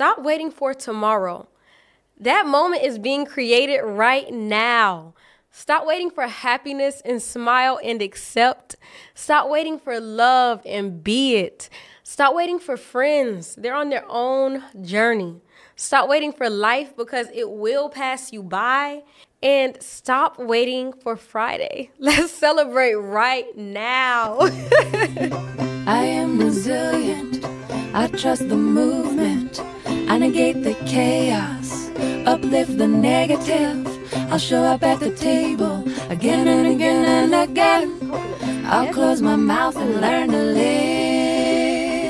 Stop waiting for tomorrow. That moment is being created right now. Stop waiting for happiness and smile and accept. Stop waiting for love and be it. Stop waiting for friends. They're on their own journey. Stop waiting for life because it will pass you by. And stop waiting for Friday. Let's celebrate right now. I am resilient. I trust the movement. I negate the chaos. Uplift the negative. I'll show up at the table again and again and again. I'll close my mouth and learn to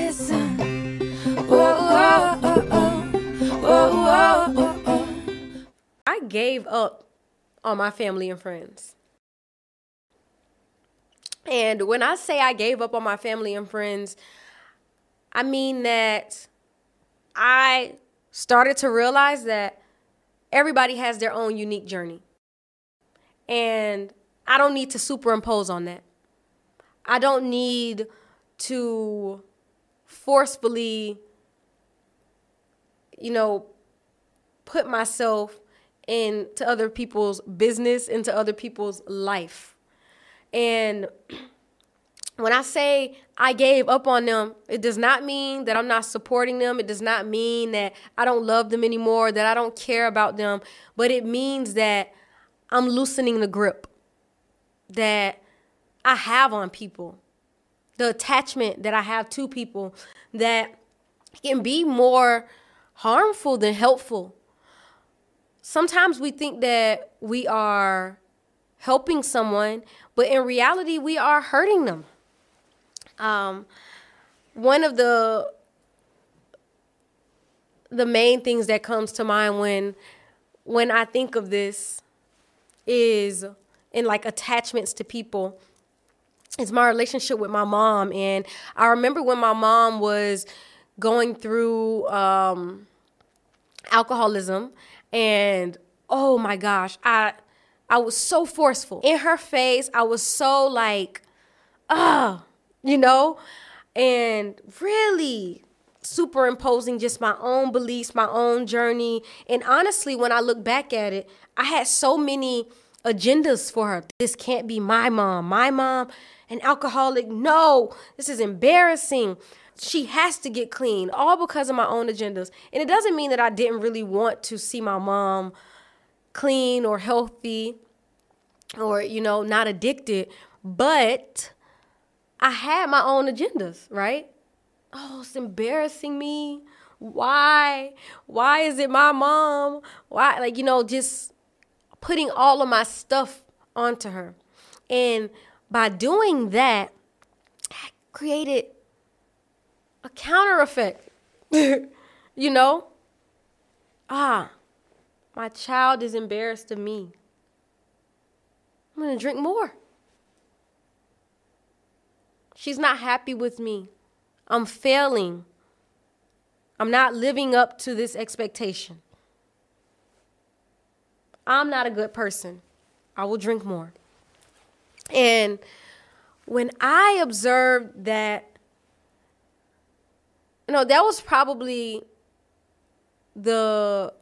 listen. Whoa, whoa, whoa, whoa. Whoa, whoa, whoa. I gave up on my family and friends. And when I say I gave up on my family and friends, I mean that I started to realize that everybody has their own unique journey. And I don't need to superimpose on that. I don't need to forcefully, you know, put myself into other people's business, into other people's life. And when I say I gave up on them, it does not mean that I'm not supporting them. It does not mean that I don't love them anymore, that I don't care about them, but it means that I'm loosening the grip that I have on people, the attachment that I have to people that can be more harmful than helpful. Sometimes we think that we are helping someone, but in reality, we are hurting them. Um, one of the the main things that comes to mind when when I think of this is in like attachments to people is my relationship with my mom. And I remember when my mom was going through um, alcoholism and oh my gosh I I was so forceful. In her face I was so like ah you know? And really superimposing just my own beliefs, my own journey. And honestly, when I look back at it, I had so many agendas for her. This can't be my mom. My mom, an alcoholic. No, this is embarrassing. She has to get clean, all because of my own agendas. And it doesn't mean that I didn't really want to see my mom clean or healthy or, you know, not addicted. But I had my own agendas, right? Oh, it's embarrassing me. Why? Why is it my mom? Why? Like, you know, just putting all of my stuff onto her. And by doing that, I created a counter effect. you know? Ah, my child is embarrassed of me. I'm going to drink more. She's not happy with me. I'm failing. I'm not living up to this expectation. I'm not a good person. I will drink more. And when I observed that, you know, that was probably the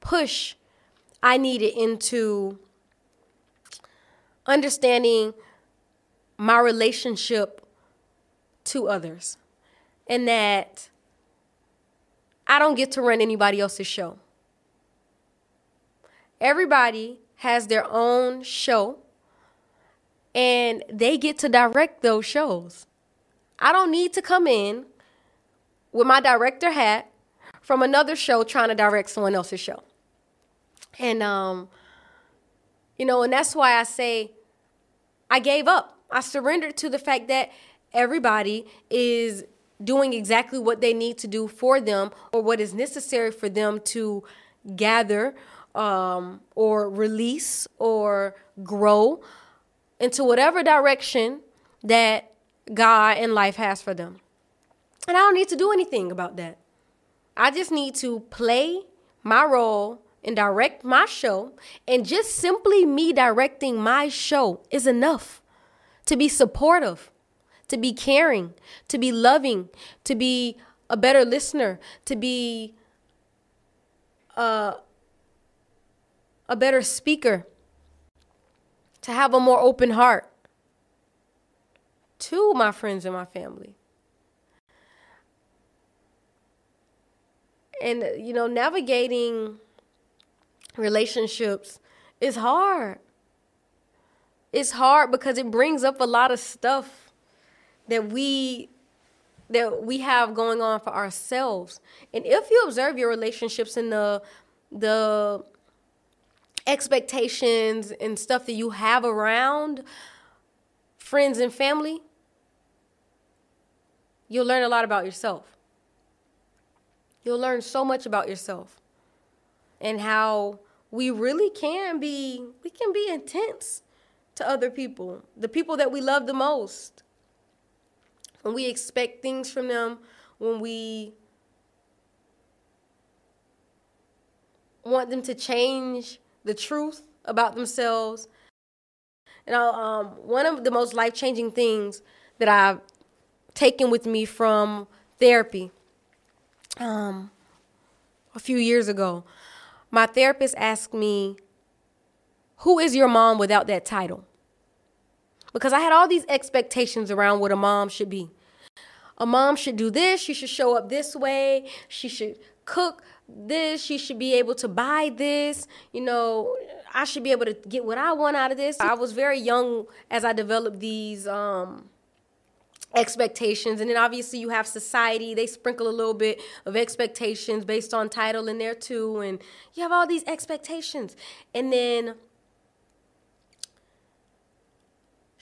push I needed into understanding my relationship to others and that I don't get to run anybody else's show. Everybody has their own show and they get to direct those shows. I don't need to come in with my director hat from another show trying to direct someone else's show. And um you know, and that's why I say I gave up. I surrendered to the fact that everybody is doing exactly what they need to do for them or what is necessary for them to gather um, or release or grow into whatever direction that God and life has for them. And I don't need to do anything about that. I just need to play my role and direct my show. And just simply me directing my show is enough to be supportive, to be caring, to be loving, to be a better listener, to be a, a better speaker, to have a more open heart to my friends and my family. And, you know, navigating relationships is hard. It's hard because it brings up a lot of stuff that we that we have going on for ourselves. And if you observe your relationships and the the expectations and stuff that you have around friends and family, you'll learn a lot about yourself. You'll learn so much about yourself and how we really can be we can be intense to other people, the people that we love the most. When we expect things from them, when we want them to change the truth about themselves. And um, one of the most life changing things that I've taken with me from therapy um, a few years ago, my therapist asked me, Who is your mom without that title? Because I had all these expectations around what a mom should be. A mom should do this, she should show up this way, she should cook this, she should be able to buy this, you know, I should be able to get what I want out of this. I was very young as I developed these um, expectations and then obviously you have society they sprinkle a little bit of expectations based on title in there too and you have all these expectations and then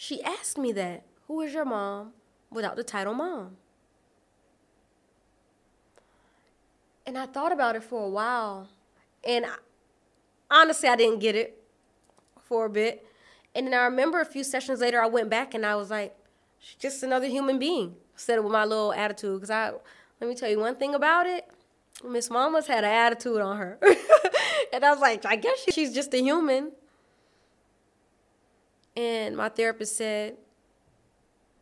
she asked me that who is your mom without the title mom and i thought about it for a while and I, honestly i didn't get it for a bit and then i remember a few sessions later i went back and i was like She's just another human being. Said it with my little attitude because I let me tell you one thing about it. Miss Mama's had an attitude on her. and I was like, I guess she's just a human. And my therapist said,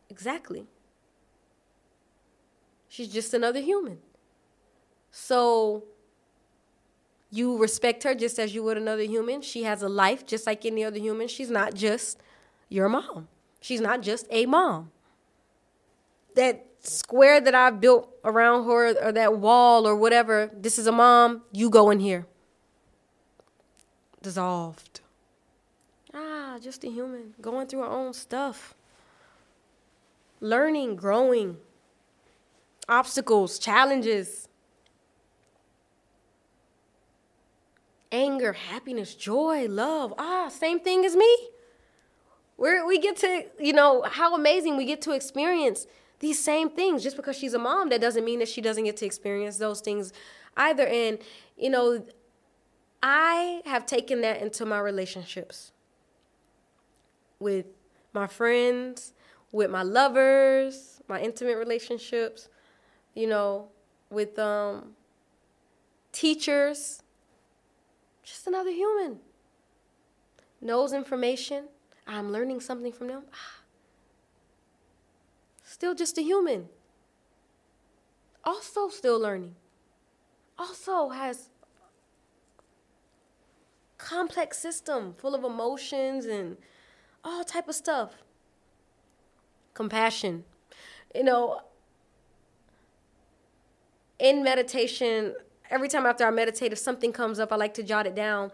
Exactly. She's just another human. So you respect her just as you would another human. She has a life just like any other human. She's not just your mom. She's not just a mom. That square that I've built around her or that wall or whatever, this is a mom, you go in here. Dissolved. Just a human going through our own stuff. Learning, growing, obstacles, challenges, anger, happiness, joy, love. Ah, same thing as me. Where we get to, you know, how amazing we get to experience these same things. Just because she's a mom, that doesn't mean that she doesn't get to experience those things either. And, you know, I have taken that into my relationships with my friends, with my lovers, my intimate relationships, you know, with um, teachers. Just another human. Knows information I'm learning something from them. Still just a human. Also still learning. Also has complex system full of emotions and all type of stuff. Compassion. You know, in meditation, every time after I meditate, if something comes up, I like to jot it down.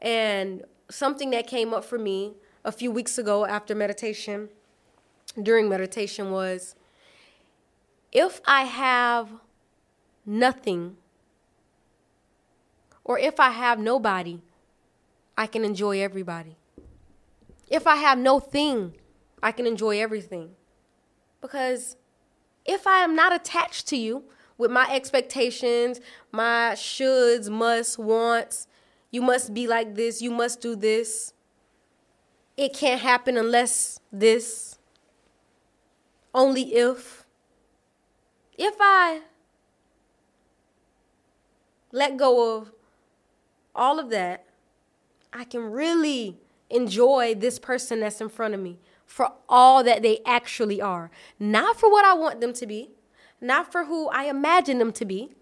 And something that came up for me a few weeks ago after meditation, during meditation, was if I have nothing, or if I have nobody, I can enjoy everybody. If I have no thing, I can enjoy everything. Because if I am not attached to you with my expectations, my shoulds, musts, wants, you must be like this, you must do this, it can't happen unless this, only if. If I let go of all of that, I can really enjoy this person that's in front of me for all that they actually are. Not for what I want them to be, not for who I imagine them to be,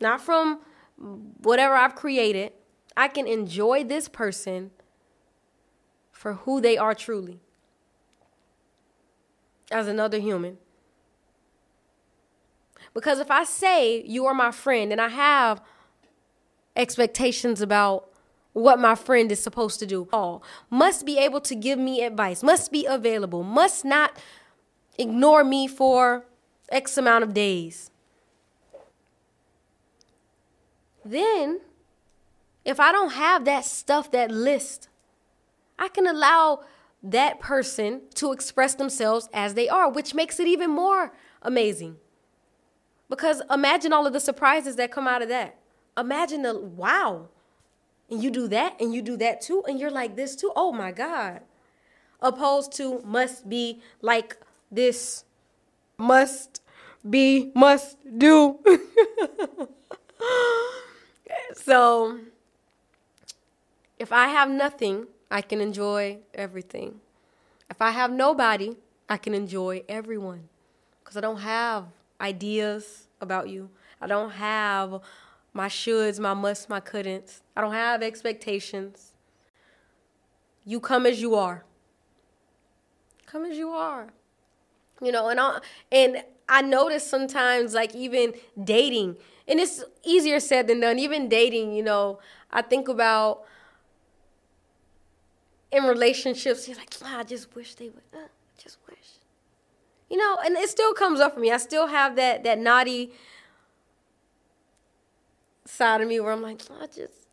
not from whatever I've created. I can enjoy this person for who they are truly as another human. Because if I say you are my friend and I have expectations about what my friend is supposed to do, all must be able to give me advice, must be available, must not ignore me for X amount of days. Then, if I don't have that stuff, that list, I can allow that person to express themselves as they are, which makes it even more amazing. Because imagine all of the surprises that come out of that. Imagine the wow. And you do that and you do that too, and you're like this too. Oh my God. Opposed to must be like this, must be, must do. so if I have nothing, I can enjoy everything. If I have nobody, I can enjoy everyone. Because I don't have ideas about you. I don't have my shoulds, my musts, my couldn'ts. I don't have expectations. You come as you are. Come as you are. You know, and I and I notice sometimes like even dating, and it's easier said than done. Even dating, you know, I think about in relationships, you're like, oh, I just wish they would. Uh, just wish. You know, and it still comes up for me. I still have that that naughty side of me where I'm like, I just.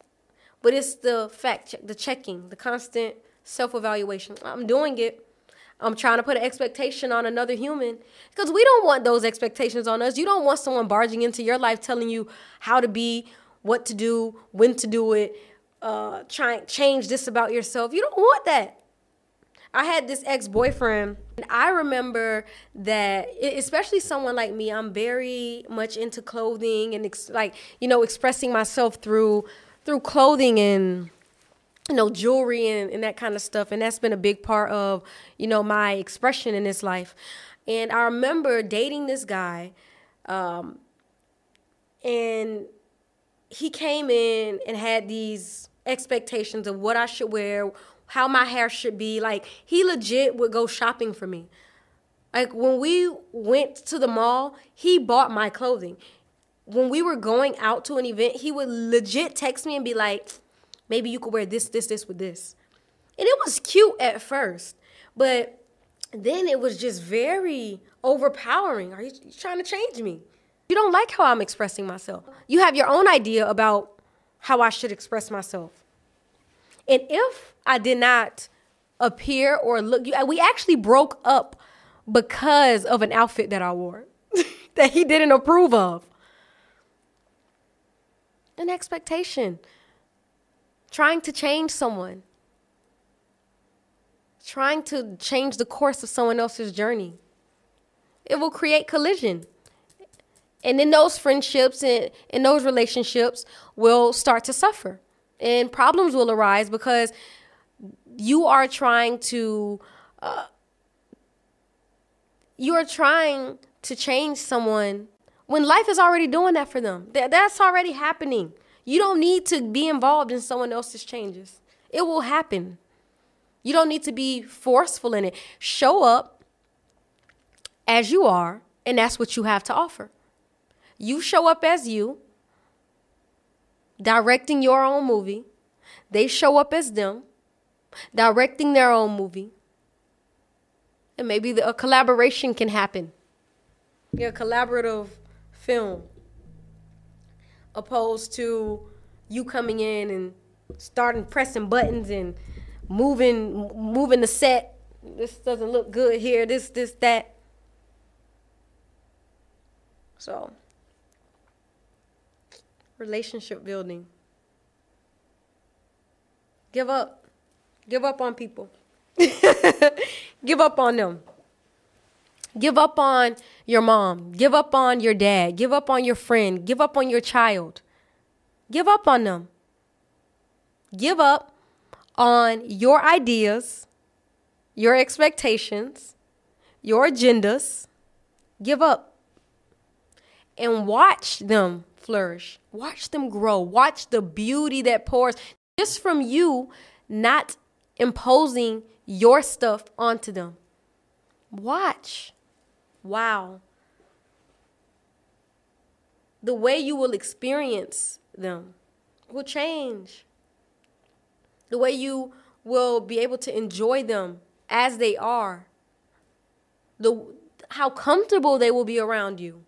But it's the fact check, the checking, the constant self evaluation. I'm doing it. I'm trying to put an expectation on another human because we don't want those expectations on us. You don't want someone barging into your life telling you how to be, what to do, when to do it, uh, try and change this about yourself. You don't want that. I had this ex boyfriend, and I remember that, especially someone like me, I'm very much into clothing and ex- like you know expressing myself through through clothing and you know jewelry and, and that kind of stuff, and that's been a big part of you know my expression in this life. And I remember dating this guy, um, and he came in and had these expectations of what I should wear, how my hair should be. Like he legit would go shopping for me. Like when we went to the mall, he bought my clothing. When we were going out to an event, he would legit text me and be like, maybe you could wear this, this, this with this. And it was cute at first, but then it was just very overpowering. Are you trying to change me? You don't like how I'm expressing myself. You have your own idea about how I should express myself. And if I did not appear or look, we actually broke up because of an outfit that I wore that he didn't approve of. An expectation. Trying to change someone. Trying to change the course of someone else's journey. It will create collision. And then those friendships and, and those relationships will start to suffer. And problems will arise because you are trying to uh, you are trying to change someone when life is already doing that for them. That, that's already happening. You don't need to be involved in someone else's changes. It will happen. You don't need to be forceful in it. Show up as you are, and that's what you have to offer. You show up as you, directing your own movie. They show up as them, directing their own movie. And maybe a collaboration can happen. Yeah, collaborative film. Opposed to you coming in and starting pressing buttons and moving moving the set. This doesn't look good here. This this that. So relationship building. Give up. Give up on people. Give up on them. Give up on your mom. Give up on your dad. Give up on your friend. Give up on your child. Give up on them. Give up on your ideas, your expectations, your agendas. Give up. and watch them flourish. Watch them grow. Watch the beauty that pours just from you not imposing your stuff onto them. Watch. Wow. The way you will experience them will change. The way you will be able to enjoy them as they are. The how comfortable they will be around you.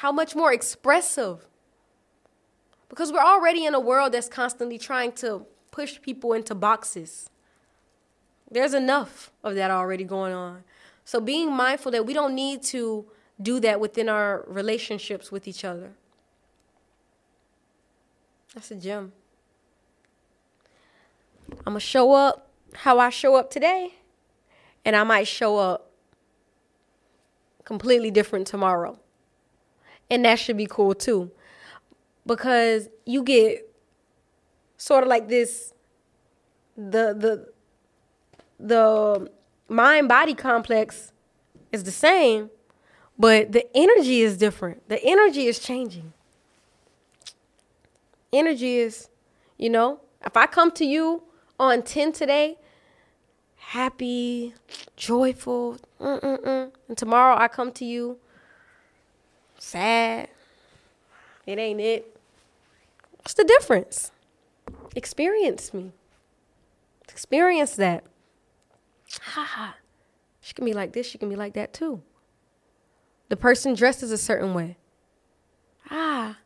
How much more expressive. Because we're already in a world that's constantly trying to push people into boxes. There's enough of that already going on. So being mindful that we don't need to do that within our relationships with each other. That's a gem. I'm going to show up how I show up today, and I might show up completely different tomorrow. And that should be cool too. Because you get sort of like this the the the mind body complex is the same, but the energy is different. The energy is changing. Energy is, you know, if I come to you on 10 today, happy, joyful, mm-mm-mm, and tomorrow I come to you sad, it ain't it. What's the difference? Experience me. Experience that. Ha ha. She can be like this, she can be like that too. The person dresses a certain way. Ah,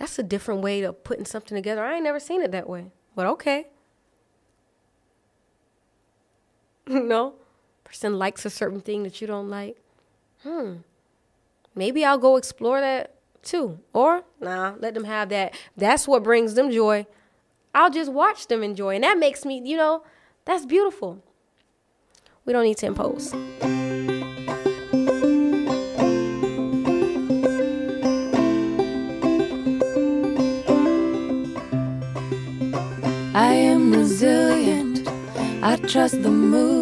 that's a different way of putting something together. I ain't never seen it that way. But okay. no? Person likes a certain thing that you don't like. Hmm. Maybe I'll go explore that too. Or, nah, let them have that. That's what brings them joy. I'll just watch them enjoy. And that makes me, you know, that's beautiful. We don't need to impose. I am resilient. I trust the move